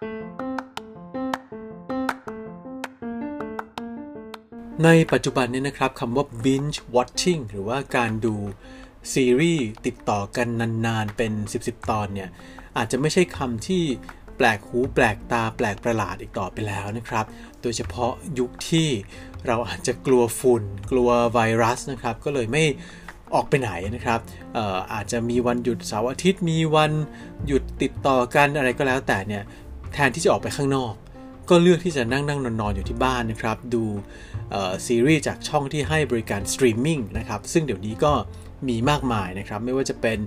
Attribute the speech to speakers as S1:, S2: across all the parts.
S1: ในปัจจุบันนี้นะครับคำว่า binge watching หรือว่าการดูซีรีส์ติดต่อกันนานๆ เป็น 10ๆตอนเนี่ย อาจจะไม่ใช่คำที่แปลกหูแปลกตาแปลกประหลาดอีกต่อไปแล้วนะครับ โดยเฉพาะยุคที่เราอาจจะกลัวฝุ่น กลัวไวรัสนะครับ ก็เลยไม่ออกไปไหนนะครับอาอาจจะมีวันหยุดเสาร์อาทิตย์ มีวันหยุดติดต่อกันอะไรก็แล้วแต่เนี่ย แทนที่จะออกไปข้างนอก ก็เลือกที่จะนั่งนั่งนอนนอนอยู่ที่บ้านนะครับ ดูซีรีส์จากช่องที่ให้บริการสตรีมมิ่งนะครับ ซึ่งเดี๋ยวนี้ก็มีมากมายนะครับ ไม่ว่าจะเป็น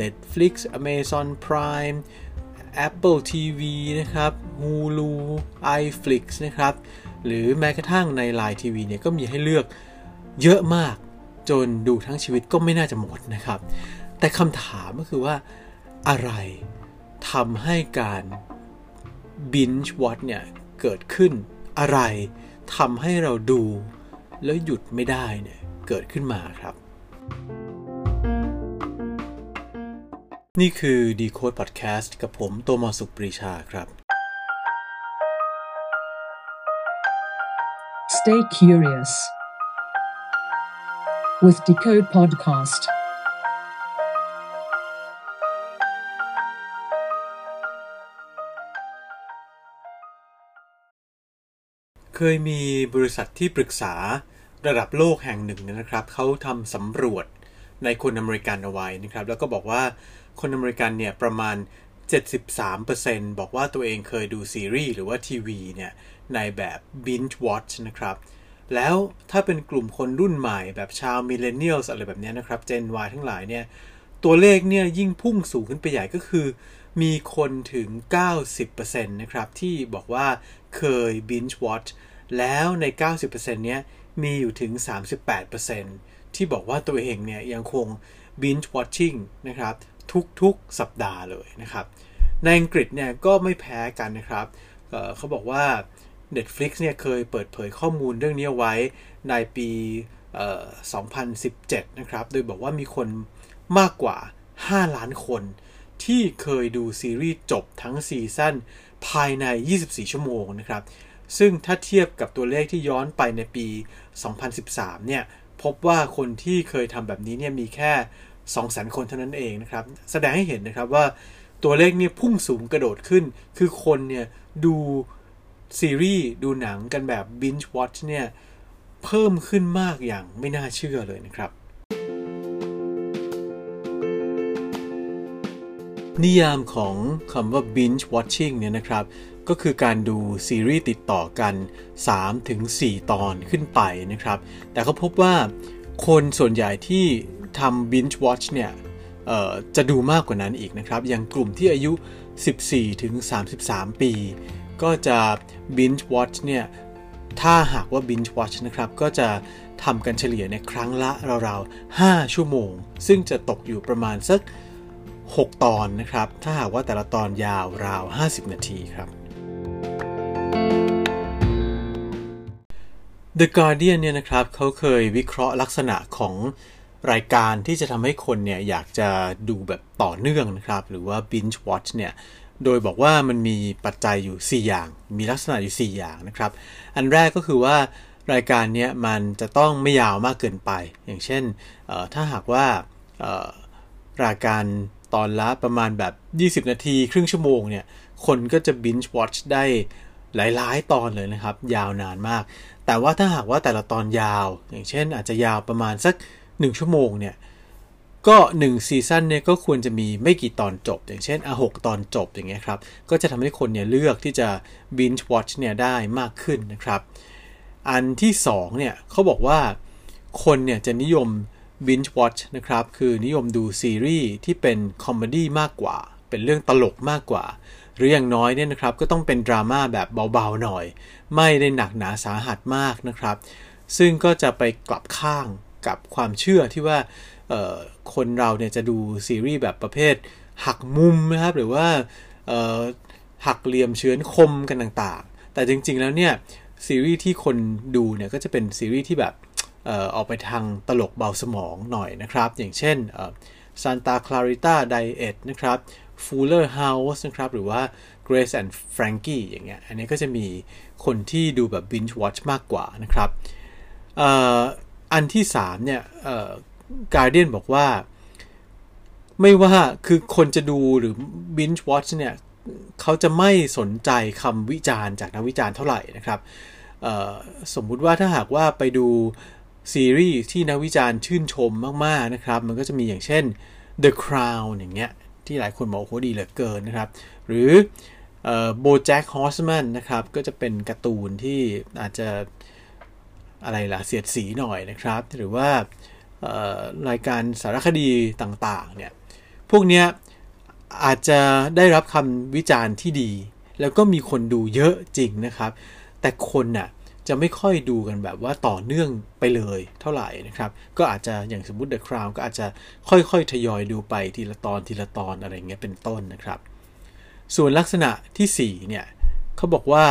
S1: Netflix Amazon Prime Apple TV นะครับ Hulu iFlix นะครับ หรือแม้กระทั่งใน Line TV เนี่ยก็มีให้เลือกเยอะมากจนดูทั้งชีวิตก็ไม่น่าจะหมดนะครับ แต่คำถามก็คือว่าอะไรทำให้การ binge watch เนี่ย เกิดขึ้นอะไรทำให้เราดู แล้วหยุดไม่ได้เนี่ย เกิดขึ้นมาครับ นี่คือ Decode Podcast กับผมโตมอสุปรีชาครับ
S2: Stay curious with Decode Podcast.
S1: เคยมีบริษัทที่ปรึกษาระดับโลกแห่งหนึ่งนะครับเขาทำสำรวจในคนอเมริกันเอาไว้นะครับแล้วก็บอกว่าคนอเมริกันเนี่ยประมาณ 73%บอกว่าตัวเองเคยดูซีรีส์หรือว่าทีวีเนี่ยในแบบ binge watch นะครับ แล้วถ้าเป็นกลุ่มคนรุ่นใหม่แบบชาวมิเลเนียลอะไรแบบนี้นะครับ Gen Y ทั้งหลายเนี่ยตัวเลขเนี่ยยิ่งพุ่งสูงขึ้นไปใหญ่ก็คือมีคนถึง 90%นะครับ ที่บอกว่าเคย binge watch แล้วใน 90%เนี้ยมีอยู่ถึง 38%ที่บอกว่าตัวเองเนี่ยยังคง binge watching นะครับทุกๆสัปดาห์เลยนะครับ ในอังกฤษเนี่ยก็ไม่แพ้กันนะครับเเขาบอกว่า Netflix เนี่ยเคยเปิดเผยข้อมูลเรื่องนี้ไว้ในปี 2017 นะครับ โดยบอกว่ามีคนมากกว่า 5 ล้านคนที่เคยดูซีรีส์จบทั้งซีซั่นภายใน 24 ชั่วโมงนะครับ ซึ่งถ้าเทียบกับตัวเลขที่ย้อนไปในปี 2013 เนี่ย พบว่าคนที่เคยทำแบบนี้เนี่ยมีแค่ 200,000 คนเท่านั้นเองนะครับ แสดงให้เห็นนะครับว่าตัวเลขเนี่ยพุ่งสูงกระโดดขึ้น คือคนเนี่ยดูซีรีส์ดูหนังกันแบบ binge watch เนี่ยเพิ่มขึ้นมากอย่างไม่น่าเชื่อเลยนะครับ นิยามของคำว่า binge watching เนี่ยนะครับ ก็คือการดูซีรีส์ติดต่อกัน 3-4 ตอนขึ้นไปนะครับ แต่เขาพบว่าคนส่วนใหญ่ที่ทำ binge watch เนี่ยจะดูมากกว่านั้นอีกนะครับ อย่างกลุ่มที่อายุ 14-33 ปี ก็จะ binge watch เนี่ย ถ้าหากว่า binge watch นะครับ ก็จะทำกันเฉลี่ยในครั้งละราวๆ 5 ชั่วโมง ซึ่งจะตกอยู่ประมาณสัก 6 ตอนนะครับ ถ้าหากว่าแต่ละตอนยาวราว 50 นาทีครับ The Guardian เนี่ยนะครับเขาเคยวิเคราะห์ลักษณะของรายการที่จะทำให้คนเนี่ยอยากจะดูแบบต่อเนื่องนะครับ หรือว่า binge watch เนี่ยโดยบอกว่ามันมีปัจจัยอยู่ 4 อย่าง มีลักษณะอยู่ 4 อย่างนะครับ อันแรกก็คือว่ารายการนี้มันจะต้องไม่ยาวมากเกินไป อย่างเช่นถ้าหากว่ารายการ ตอนละประมาณแบบ 20 นาทีครึ่งชั่วโมงเนี่ย คนก็จะ binge watch ได้หลายๆ ตอนเลยนะครับ ยาวนานมาก แต่ว่าถ้าหากว่าแต่ละตอนยาว อย่างเช่นอาจจะยาวประมาณสัก 1 ชั่วโมงเนี่ย ก็ 1 ซีซั่นเนี่ยก็ควรจะมีไม่กี่ตอนจบ อย่างเช่นอะหกตอนจบอย่างเงี้ยครับ ก็จะทำให้คนเนี่ยเลือกที่จะ binge watch เนี่ยได้มากขึ้นนะครับ อันที่2เนี่ยเขาบอกว่าคนเนี่ยจะนิยม binge watch นะครับ คือนิยมดูซีรีส์ที่เป็น comedy มากกว่า เป็นเรื่องตลกมากกว่า หรืออย่างน้อยเนี่ยนะครับ ก็ต้องเป็นดราม่าแบบเบาๆหน่อย ไม่ได้หนักหนาสาหัสมากนะครับ ซึ่งก็จะไปกลับข้างกับความเชื่อที่ว่าคนเราเนี่ยจะดูซีรีส์แบบประเภท หักมุมนะครับ หรือว่าหักเหลี่ยมเฉือนคมกันต่างๆ แต่จริงๆแล้วเนี่ยซีรีส์ที่คนดูเนี่ยก็จะเป็นซีรีส์ที่แบบ ออกไปทางตลกเบาสมองหน่อยนะครับ อย่างเช่น Santa Clarita Diet นะครับ Fuller House นะครับ หรือว่า Grace and Frankie อย่างเงี้ย อันนี้ก็จะมีคนที่ดูแบบ binge watch มากกว่านะครับอันที่3เนี่ย Guardian บอกว่า ไม่ว่าคือคนจะดูหรือ binge watch เนี่ยเขาจะไม่สนใจคำวิจารณ์จากนักวิจารณ์เท่าไหร่นะครับสมมุติว่าถ้าหากว่าไปดู ซีรีส์ที่นักวิจารณ์ชื่นชมมากๆนะครับ มันก็จะมีอย่างเช่น The Crown อย่างเงี้ย ที่หลายคนบอกโอ้โหดีเหลือเกินนะครับ หรือโบแจ็คฮอสแมนนะครับ ก็จะเป็นการ์ตูนที่อาจจะอะไรล่ะ เสียดสีหน่อยนะครับ หรือว่ารายการสารคดีต่างๆเนี่ย พวกเนี้ยอาจจะได้รับคำวิจารณ์ที่ดี แล้วก็มีคนดูเยอะจริงนะครับ แต่คนน่ะ จะไม่ค่อยดูกันแบบว่าต่อเนื่องไปเลยเท่าไหร่นะครับ ก็อาจจะอย่างสมมติ The Crown ก็อาจจะค่อยๆ ทยอยดูไปทีละตอนทีละตอนอะไรเงี้ยเป็นต้นนะครับ ส่วนลักษณะที่4เนี่ยเขาบอกว่า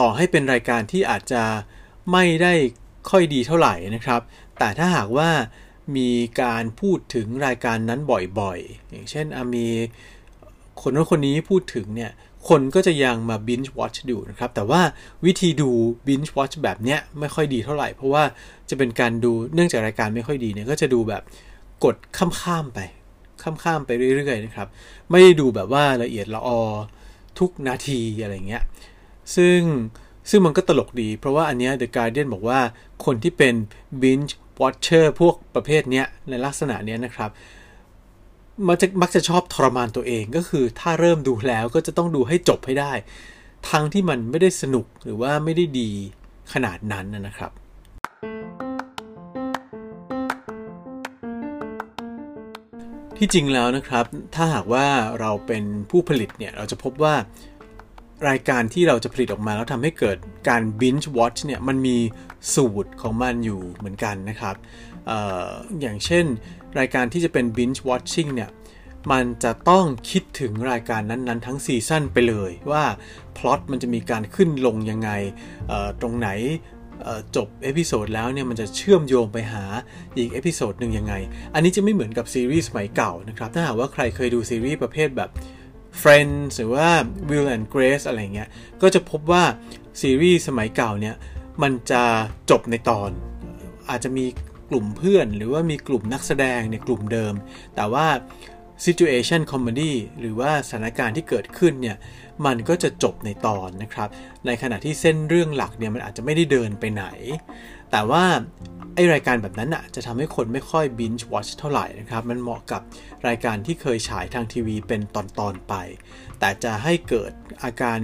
S1: ต่อให้เป็นรายการที่อาจจะไม่ได้ค่อยดีเท่าไหร่นะครับ แต่ถ้าหากว่ามีการพูดถึงรายการนั้นบ่อยๆ อย่างเช่นมีคนนั้นคนนี้พูดถึงเนี่ย คนก็จะยังมา binge watch ดูนะครับ แต่ว่าวิธีดู binge watch แบบเนี้ยไม่ค่อยดีเท่าไหร่ เพราะว่าจะเป็นการดูเนื่องจากรายการไม่ค่อยดีเนี่ยก็จะดูแบบกดข้ามๆไป ข้ามๆไปเรื่อยๆนะครับ ไม่ได้ดูแบบว่าละเอียดละออทุกนาทีอะไรเงี้ย ซึ่งซึ่งมันก็ตลกดี เพราะว่าอันเนี้ย The Guardian บอกว่าคนที่เป็น binge watcher พวกประเภทเนี้ยในลักษณะเนี้ยนะครับ มันจะมักจะชอบทรมานตัวเองก็คือถ้าเริ่มดูแล้วก็จะต้องดูให้จบให้ได้ ทั้งที่มันไม่ได้สนุกหรือว่าไม่ได้ดีขนาดนั้นนะครับ ที่จริงแล้วนะครับ ถ้าหากว่าเราเป็นผู้ผลิตเนี่ย เราจะพบว่ารายการที่เราจะผลิตออกมาแล้วทำให้เกิดการ binge watch เนี่ย มันมีสูตรของมันอยู่เหมือนกันนะครับอออย่างเช่น รายการที่จะเป็น binge watching เนี่ยมันจะต้องคิดถึงรายการนั้นๆ ทั้งซีซั่นไปเลยว่าพล็อตมันจะมีการขึ้นลงยังไงตรงไหนจบ episode แล้วเนี่ยมันจะเชื่อมโยงไปหาอีก episode หนึ่งยังไง อันนี้จะไม่เหมือนกับซีรีส์สมัยเก่านะครับ ถ้าหากว่าใครเคยดูซีรีส์ประเภทแบบ Friends หรือว่า Will and Grace อะไรเงี้ย ก็จะพบว่าซีรีส์สมัยเก่าเนี่ยมันจะจบในตอน อาจจะมี กลุ่มเพื่อน หรือว่ามีกลุ่มนักแสดงในกลุ่มเดิม แต่ว่า situation comedy หรือว่าสถานการณ์ที่เกิดขึ้นเนี่ยมันก็จะจบในตอนนะครับ ในขณะที่เส้นเรื่องหลักเนี่ยมันอาจจะไม่ได้เดินไปไหน แต่ว่าไอรายการแบบนั้นอะจะทำให้คนไม่ค่อย binge watch เท่าไหร่นะครับ มันเหมาะกับรายการที่เคยฉายทางทีวีเป็นตอนๆไป แต่จะให้เกิดอาการ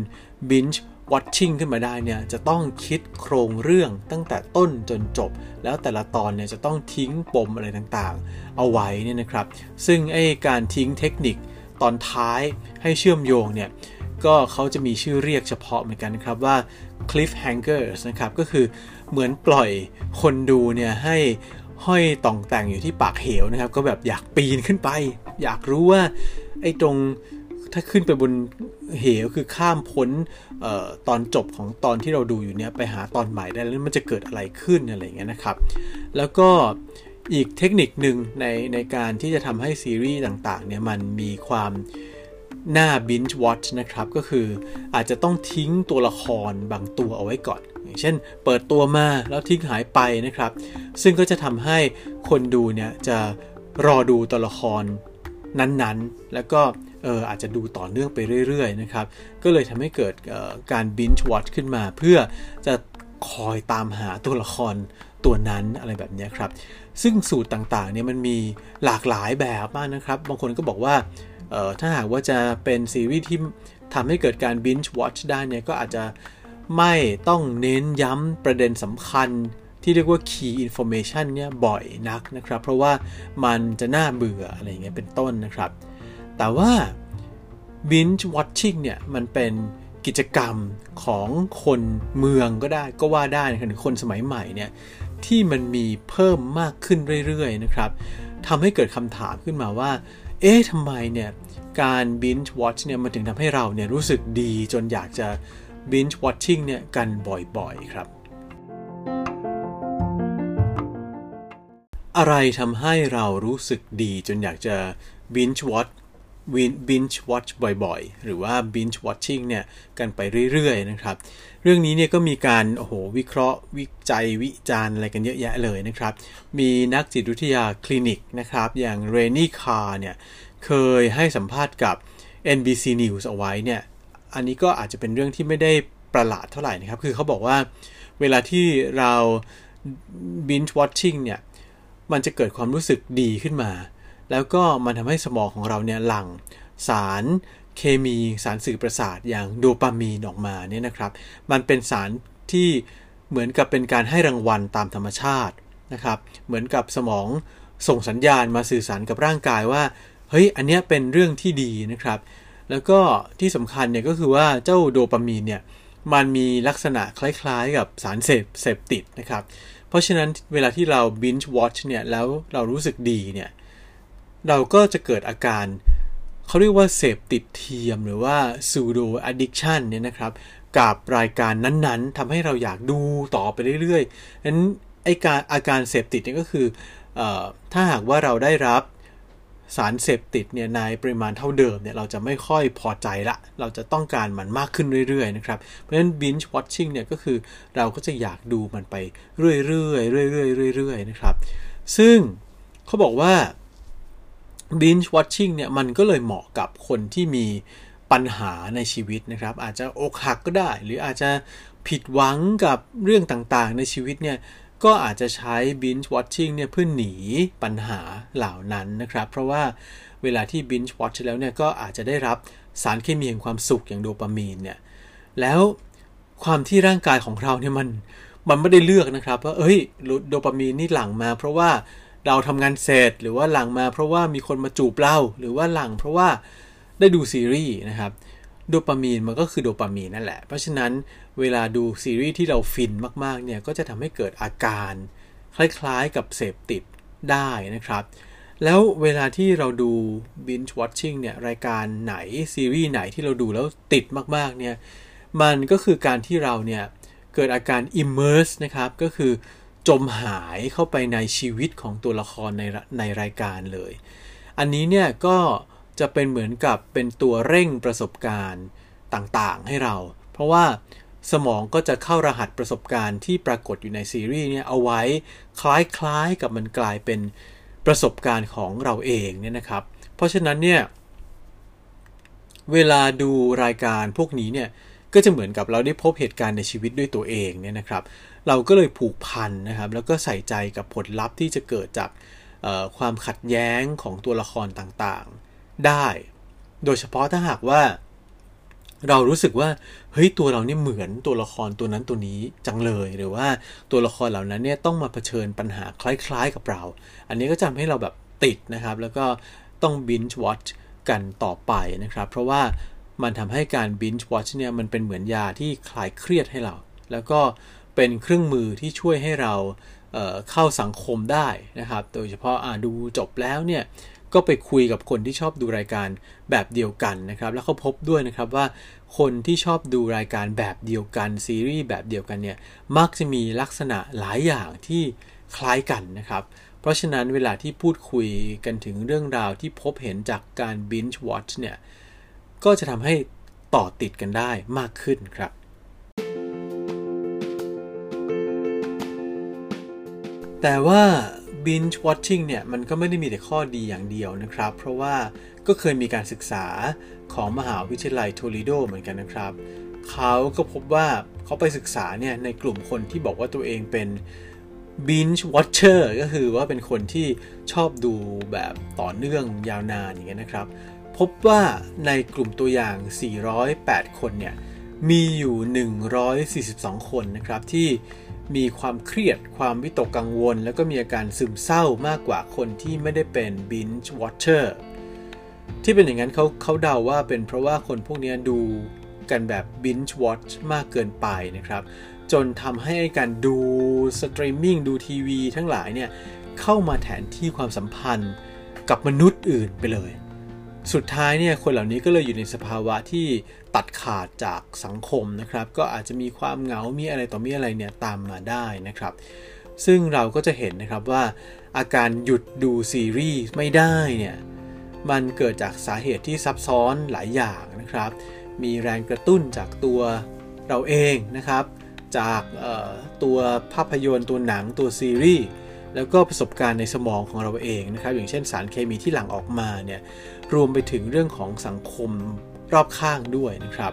S1: binge watching ขึ้นมาได้เนี่ยจะต้องคิดโครงเรื่องตั้งแต่ต้นจนจบ แล้วแต่ละตอนเนี่ยจะต้องทิ้งปมอะไรต่างๆ เอาไว้เนี่ยนะครับ ซึ่งไอการทิ้งเทคนิคตอนท้ายให้เชื่อมโยงเนี่ยก็เขาจะมีชื่อเรียกเฉพาะเหมือนกันครับว่า cliffhangers นะครับก็คือเหมือนปล่อยคนดูเนี่ยให้ห้อยต่องแต่งอยู่ที่ปากเหวนะครับ ก็แบบอยากปีนขึ้นไป อยากรู้ว่าไอ้ตรง ถ้าขึ้นไปบนเหวคือข้ามพ้นออตอนจบของตอนที่เราดูอยู่เนี้ยไปหาตอนใหม่ได้แล้วมันจะเกิดอะไรขึ้นอะไรเงี้ยนะครับ แล้วก็อีกเทคนิคหนึ่งในในการที่จะทำให้ซีรีส์ต่างๆเนี่ยมันมีความน่า binge watch นะครับ ก็คืออาจจะต้องทิ้งตัวละครบางตัวเอาไว้ก่อน อย่างเช่น เปิดตัวมาแล้วทิ้งหายไปนะครับ ซึ่งก็จะทำให้คนดูเนี่ยจะรอดูตัวละครนั้นๆ แล้วก็ อออาจจะดูต่อเนื่องไปเรื่อยๆนะครับ ก็เลยทำให้เกิดการ binge watch ขึ้นมา เพื่อจะคอยตามหาตัวละครตัวนั้นอะไรแบบนี้ครับ ซึ่งสูตรต่างๆเนี่ยมันมีหลากหลายแบบมากนะครับ บางคนก็บอกว่าถ้าหากว่าจะเป็นซีรีส์ที่ทำให้เกิดการ binge watch ได้เนี่ยก็อาจจะไม่ต้องเน้นย้ำประเด็นสำคัญที่เรียกว่า key information เนี่ยบ่อยนักนะครับ เพราะว่ามันจะน่าเบื่ออะไรอย่างเงี้ยเป็นต้นนะครับ แต่ว่า binge watching เนี่ยมันเป็นกิจกรรมของคนเมืองก็ได้ก็ว่าได้นะครับหรือคนสมัยใหม่เนี่ยที่มันมีเพิ่มมากขึ้นเรื่อยๆนะครับทำให้เกิดคำถามขึ้นมาว่า เอ๊ะทำไมเนี่ยการ binge watch เนี่ยมันถึงทำให้เราเนี่ยรู้สึกดีจนอยากจะ binge watching เนี่ยกันบ่อยๆครับ อะไรทำให้เรารู้สึกดีจนอยากจะ binge watch binge watch บ่อยๆ หรือว่า binge watching เนี่ยกันไปเรื่อยๆนะครับ เรื่องนี้เนี่ยก็มีการโอ้โหวิเคราะห์ วิจัยวิจารณ์อะไรกันเยอะแยะเลยนะครับ มีนักจิตวิทยาคลินิกนะครับ อย่างเรนนี่คาร์เนี่ยเคยให้สัมภาษณ์กับ NBC News เอาไว้เนี่ยอันนี้ก็อาจจะเป็นเรื่องที่ไม่ได้ประหลาดเท่าไหร่นะครับ คือเขาบอกว่าเวลาที่เรา binge watching เนี่ย มันจะเกิดความรู้สึกดีขึ้นมา แล้วก็มันทำให้สมองของเราเนี่ยหลั่งสารเคมีสารสื่อประสาทอย่างโดปามีนออกมาเนี่ยนะครับ มันเป็นสารที่เหมือนกับเป็นการให้รางวัลตามธรรมชาตินะครับ เหมือนกับสมองส่งสัญญาณมาสื่อสารกับร่างกายว่า เฮ้ย อันเนี้ยเป็นเรื่องที่ดีนะครับ แล้วก็ที่สำคัญเนี่ยก็คือว่าเจ้าโดปามีนเนี่ยมันมีลักษณะคล้ายๆกับสารเสพเสพติดนะครับ เพราะฉะนั้นเวลาที่เรา binge watch เนี่ยแล้วเรารู้สึกดีเนี่ย เราก็จะเกิดอาการเขาเรียกว่าเสพติดเทียมหรือว่า pseudo addiction เนี่ยนะครับ กับรายการนั้นๆทำให้เราอยากดูต่อไปเรื่อยๆนั้นไอการอาการเสพติดเนี่ยก็คืออถ้าหากว่าเราได้รับสารเสพติดเนี่ยในปริมาณเท่าเดิมเนี่ยเราจะไม่ค่อยพอใจละ เราจะต้องการมันมากขึ้นเรื่อยๆนะครับ เพราะฉะนั้น binge watching เนี่ยก็คือเราก็จะอยากดูมันไปเรื่อยๆเรื่อยๆเรื่อยๆนะครับ ซึ่งเขาบอกว่า binge watching เนี่ยมันก็เลยเหมาะกับคนที่มีปัญหาในชีวิตนะครับ อาจจะอกหักก็ได้ หรืออาจจะผิดหวังกับเรื่องต่างๆ ในชีวิตเนี่ยก็อาจจะใช้ binge watching เนี่ยเพื่อหนีปัญหาเหล่านั้นนะครับ เพราะว่าเวลาที่ binge watch แล้วเนี่ยก็อาจจะได้รับสารเคมีแห่งความสุขอย่างโดปามีนเนี่ยแล้วความที่ร่างกายของเราเนี่ยมันมันไม่ได้เลือกนะครับว่าเอ้ยโดปามีนนี่หลั่งมา เพราะว่า เราทำงานเสร็จหรือว่าหลังมาเพราะว่ามีคนมาจูบเราหรือว่าหลังเพราะว่าได้ดูซีรีส์นะครับโดปามีนมันก็คือโดปามีนนั่นแหละ เพราะฉะนั้นเวลาดูซีรีส์ที่เราฟินมากๆเนี่ยก็จะทำให้เกิดอาการ คล้ายๆกับเสพติดได้นะครับ แล้วเวลาที่เราดู binge watching เนี่ยรายการไหนซีรีส์ไหนที่เราดูแล้วติดมากๆเนี่ยมันก็คือการที่เราเนี่ยเกิดอาการ immerse นะครับก็คือ จมหายเข้าไปในชีวิตของตัวละครในในรายการเลย อันนี้เนี่ยก็จะเป็นเหมือนกับเป็นตัวเร่งประสบการณ์ต่างๆ ให้เรา เพราะว่าสมองก็จะเข้ารหัสประสบการณ์ที่ปรากฏอยู่ในซีรีส์เนี่ยเอาไว้คล้ายๆกับมันกลายเป็นประสบการณ์ของเราเองเนี่ยนะครับ เพราะฉะนั้นเนี่ยเวลาดูรายการพวกนี้เนี่ยก็จะเหมือนกับเราได้พบเหตุการณ์ในชีวิตด้วยตัวเองเนี่ยนะครับ เราก็เลยผูกพันนะครับ แล้วก็ใส่ใจกับผลลัพธ์ที่จะเกิดจากความขัดแย้งของตัวละครต่างๆ ได้ โดยเฉพาะถ้าหากว่า เรารู้สึกว่าเฮ้ยตัวเราเนี่ยเหมือนตัวละครตัวนั้นตัวนี้จังเลย หรือว่าตัวละครเหล่านั้นเนี่ยต้องมาเผชิญปัญหาคล้ายๆกับเรา อันนี้ก็จะทำให้เราแบบติดนะครับ แล้วก็ต้อง binge watch กันต่อไปนะครับ เพราะว่ามันทำให้การ binge watch เนี่ยมันเป็นเหมือนยาที่คลายเครียดให้เรา แล้วก็เเป็นเครื่องมือที่ช่วยให้เราเเข้าสังคมได้นะครับ โดยเฉพาะดูจบแล้วเนี่ยก็ไปคุยกับคนที่ชอบดูรายการแบบเดียวกันนะครับ แล้วเขาพบด้วยนะครับว่าคนที่ชอบดูรายการแบบเดียวกันซีรีส์แบบเดียวกันเนี่ยมักจะมีลักษณะหลายอย่างที่คล้ายกันนะครับ เพราะฉะนั้นเวลาที่พูดคุยกันถึงเรื่องราวที่พบเห็นจากการ binge watch เนี่ยก็จะทำให้ต่อติดกันได้มากขึ้นครับ แต่ว่า binge watching เนี่ย มันก็ไม่ได้มีแต่ข้อดีอย่างเดียวนะครับ เพราะว่าก็เคยมีการศึกษาของมหาวิทยาลัยโทลิโดเหมือนกันนะครับ เขาก็พบว่าเขาไปศึกษาเนี่ย ในกลุ่มคนที่บอกว่าตัวเองเป็น binge watcher ก็คือว่าเป็นคนที่ชอบดูแบบต่อเนื่องยาวนานอย่างเงี้ยนะครับ พบว่าในกลุ่มตัวอย่าง 408 คนเนี่ย มีอยู่ 142 คนนะครับที่ มีความเครียดความวิตกกังวล แล้วก็มีอาการซึมเศร้ามากกว่าคนที่ไม่ได้เป็น binge watcher ที่เป็นอย่างนั้นเขาเขาเดาว่าเป็นเพราะว่าคนพวกนี้ดูกันแบบ binge watch มากเกินไปนะครับ จนทำให้การดูสตรีมมิ่งดูทีวีทั้งหลายเนี่ย เข้ามาแทนที่ความสัมพันธ์กับมนุษย์อื่นไปเลย สุดท้ายเนี่ยคนเหล่านี้ก็เลยอยู่ในสภาวะที่ตัดขาดจากสังคมนะครับ ก็อาจจะมีความเหงา มีอะไรต่อมีอะไรเนี่ยตามมาได้นะครับ ซึ่งเราก็จะเห็นนะครับว่า อาการหยุดดูซีรีส์ไม่ได้เนี่ยมันเกิดจากสาเหตุที่ซับซ้อนหลายอย่างนะครับ มีแรงกระตุ้นจากตัวเราเองนะครับ จากตัวภาพยนตร์ตัวหนังตัวซีรีส์ แล้วก็ประสบการณ์ในสมองของเราเองนะครับ อย่างเช่นสารเคมีที่หลั่งออกมาเนี่ยรวมไปถึงเรื่องของสังคมรอบข้างด้วยนะครับ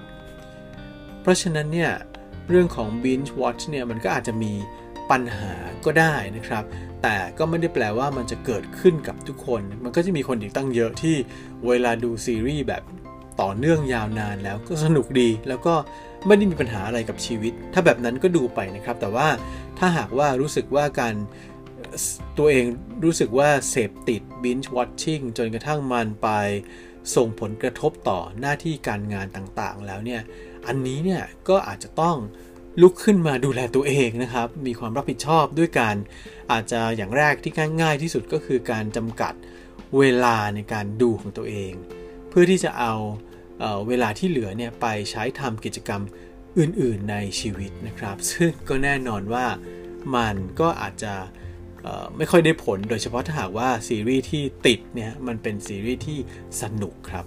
S1: เพราะฉะนั้นเนี่ยเรื่องของ binge watch เนี่ยมันก็อาจจะมีปัญหาก็ได้นะครับ แต่ก็ไม่ได้แปลว่ามันจะเกิดขึ้นกับทุกคน มันก็จะมีคนอีกตั้งเยอะที่เวลาดูซีรีส์แบบต่อเนื่องยาวนานแล้วก็สนุกดีแล้วก็ไม่ได้มีปัญหาอะไรกับชีวิต ถ้าแบบนั้นก็ดูไปนะครับ แต่ว่าถ้าหากว่ารู้สึกว่าการ ตัวเองรู้สึกว่าเสพติด binge watching จนกระทั่งมันไปส่งผลกระทบต่อหน้าที่การงานต่างๆ แล้วเนี่ย อันนี้เนี่ยก็อาจจะต้องลุกขึ้นมาดูแลตัวเองนะครับ มีความรับผิดชอบด้วยการอาจจะอย่างแรกที่ง่ายที่สุดก็คือการจำกัดเวลาในการดูของตัวเอง เพื่อที่จะเอาเอเวลาที่เหลือเนี่ยไปใช้ทำกิจกรรมอื่นๆในชีวิตนะครับ ซึ่งก็แน่นอนว่ามันก็อาจจะ ไม่ค่อยได้ผลโดยเฉพาะถ้าหากว่าซีรีส์ที่ติดเนี่ยมันเป็นซีรีส์ที่สนุกครับ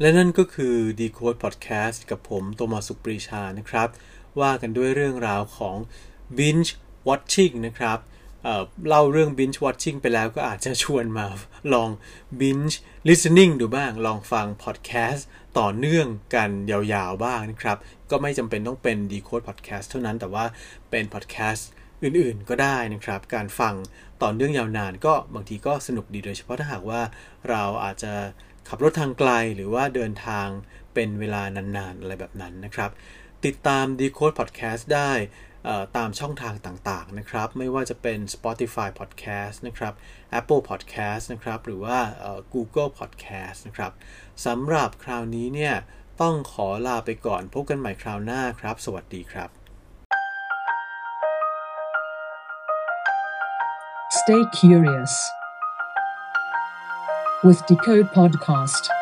S1: และนั่นก็คือ Decode Podcast กับผมโตมาสุปรีชานะครับ ว่ากันด้วยเรื่องราวของ binge watching นะครับ เล่าเรื่อง binge watching ไปแล้วก็อาจจะชวนมาลอง binge listening ดูบ้าง ลองฟัง podcast ต่อเนื่องกันยาวๆบ้างนะครับ ก็ไม่จำเป็นต้องเป็น Decode Podcast เท่านั้นแต่ว่าเป็น podcast อื่นๆก็ได้นะครับ การฟังต่อเนื่องยาวนานก็บางทีก็สนุกดีโดยเฉพาะถ้าหากว่าเราอาจจะขับรถทางไกลหรือว่าเดินทางเป็นเวลานานๆ อะไรแบบนั้นนะครับ ติดตาม Decode Podcast ได้ ตามช่องทางต่างๆนะครับ ไม่ว่าจะเป็น Spotify Podcast นะครับ Apple Podcast นะครับ หรือว่า Google Podcast นะครับสำหรับคราวนี้เนี่ยต้องขอลาไปก่อนพบกันใหม่คราวหน้าครับ สวัสดีครับ
S2: Stay curious with Decode Podcast.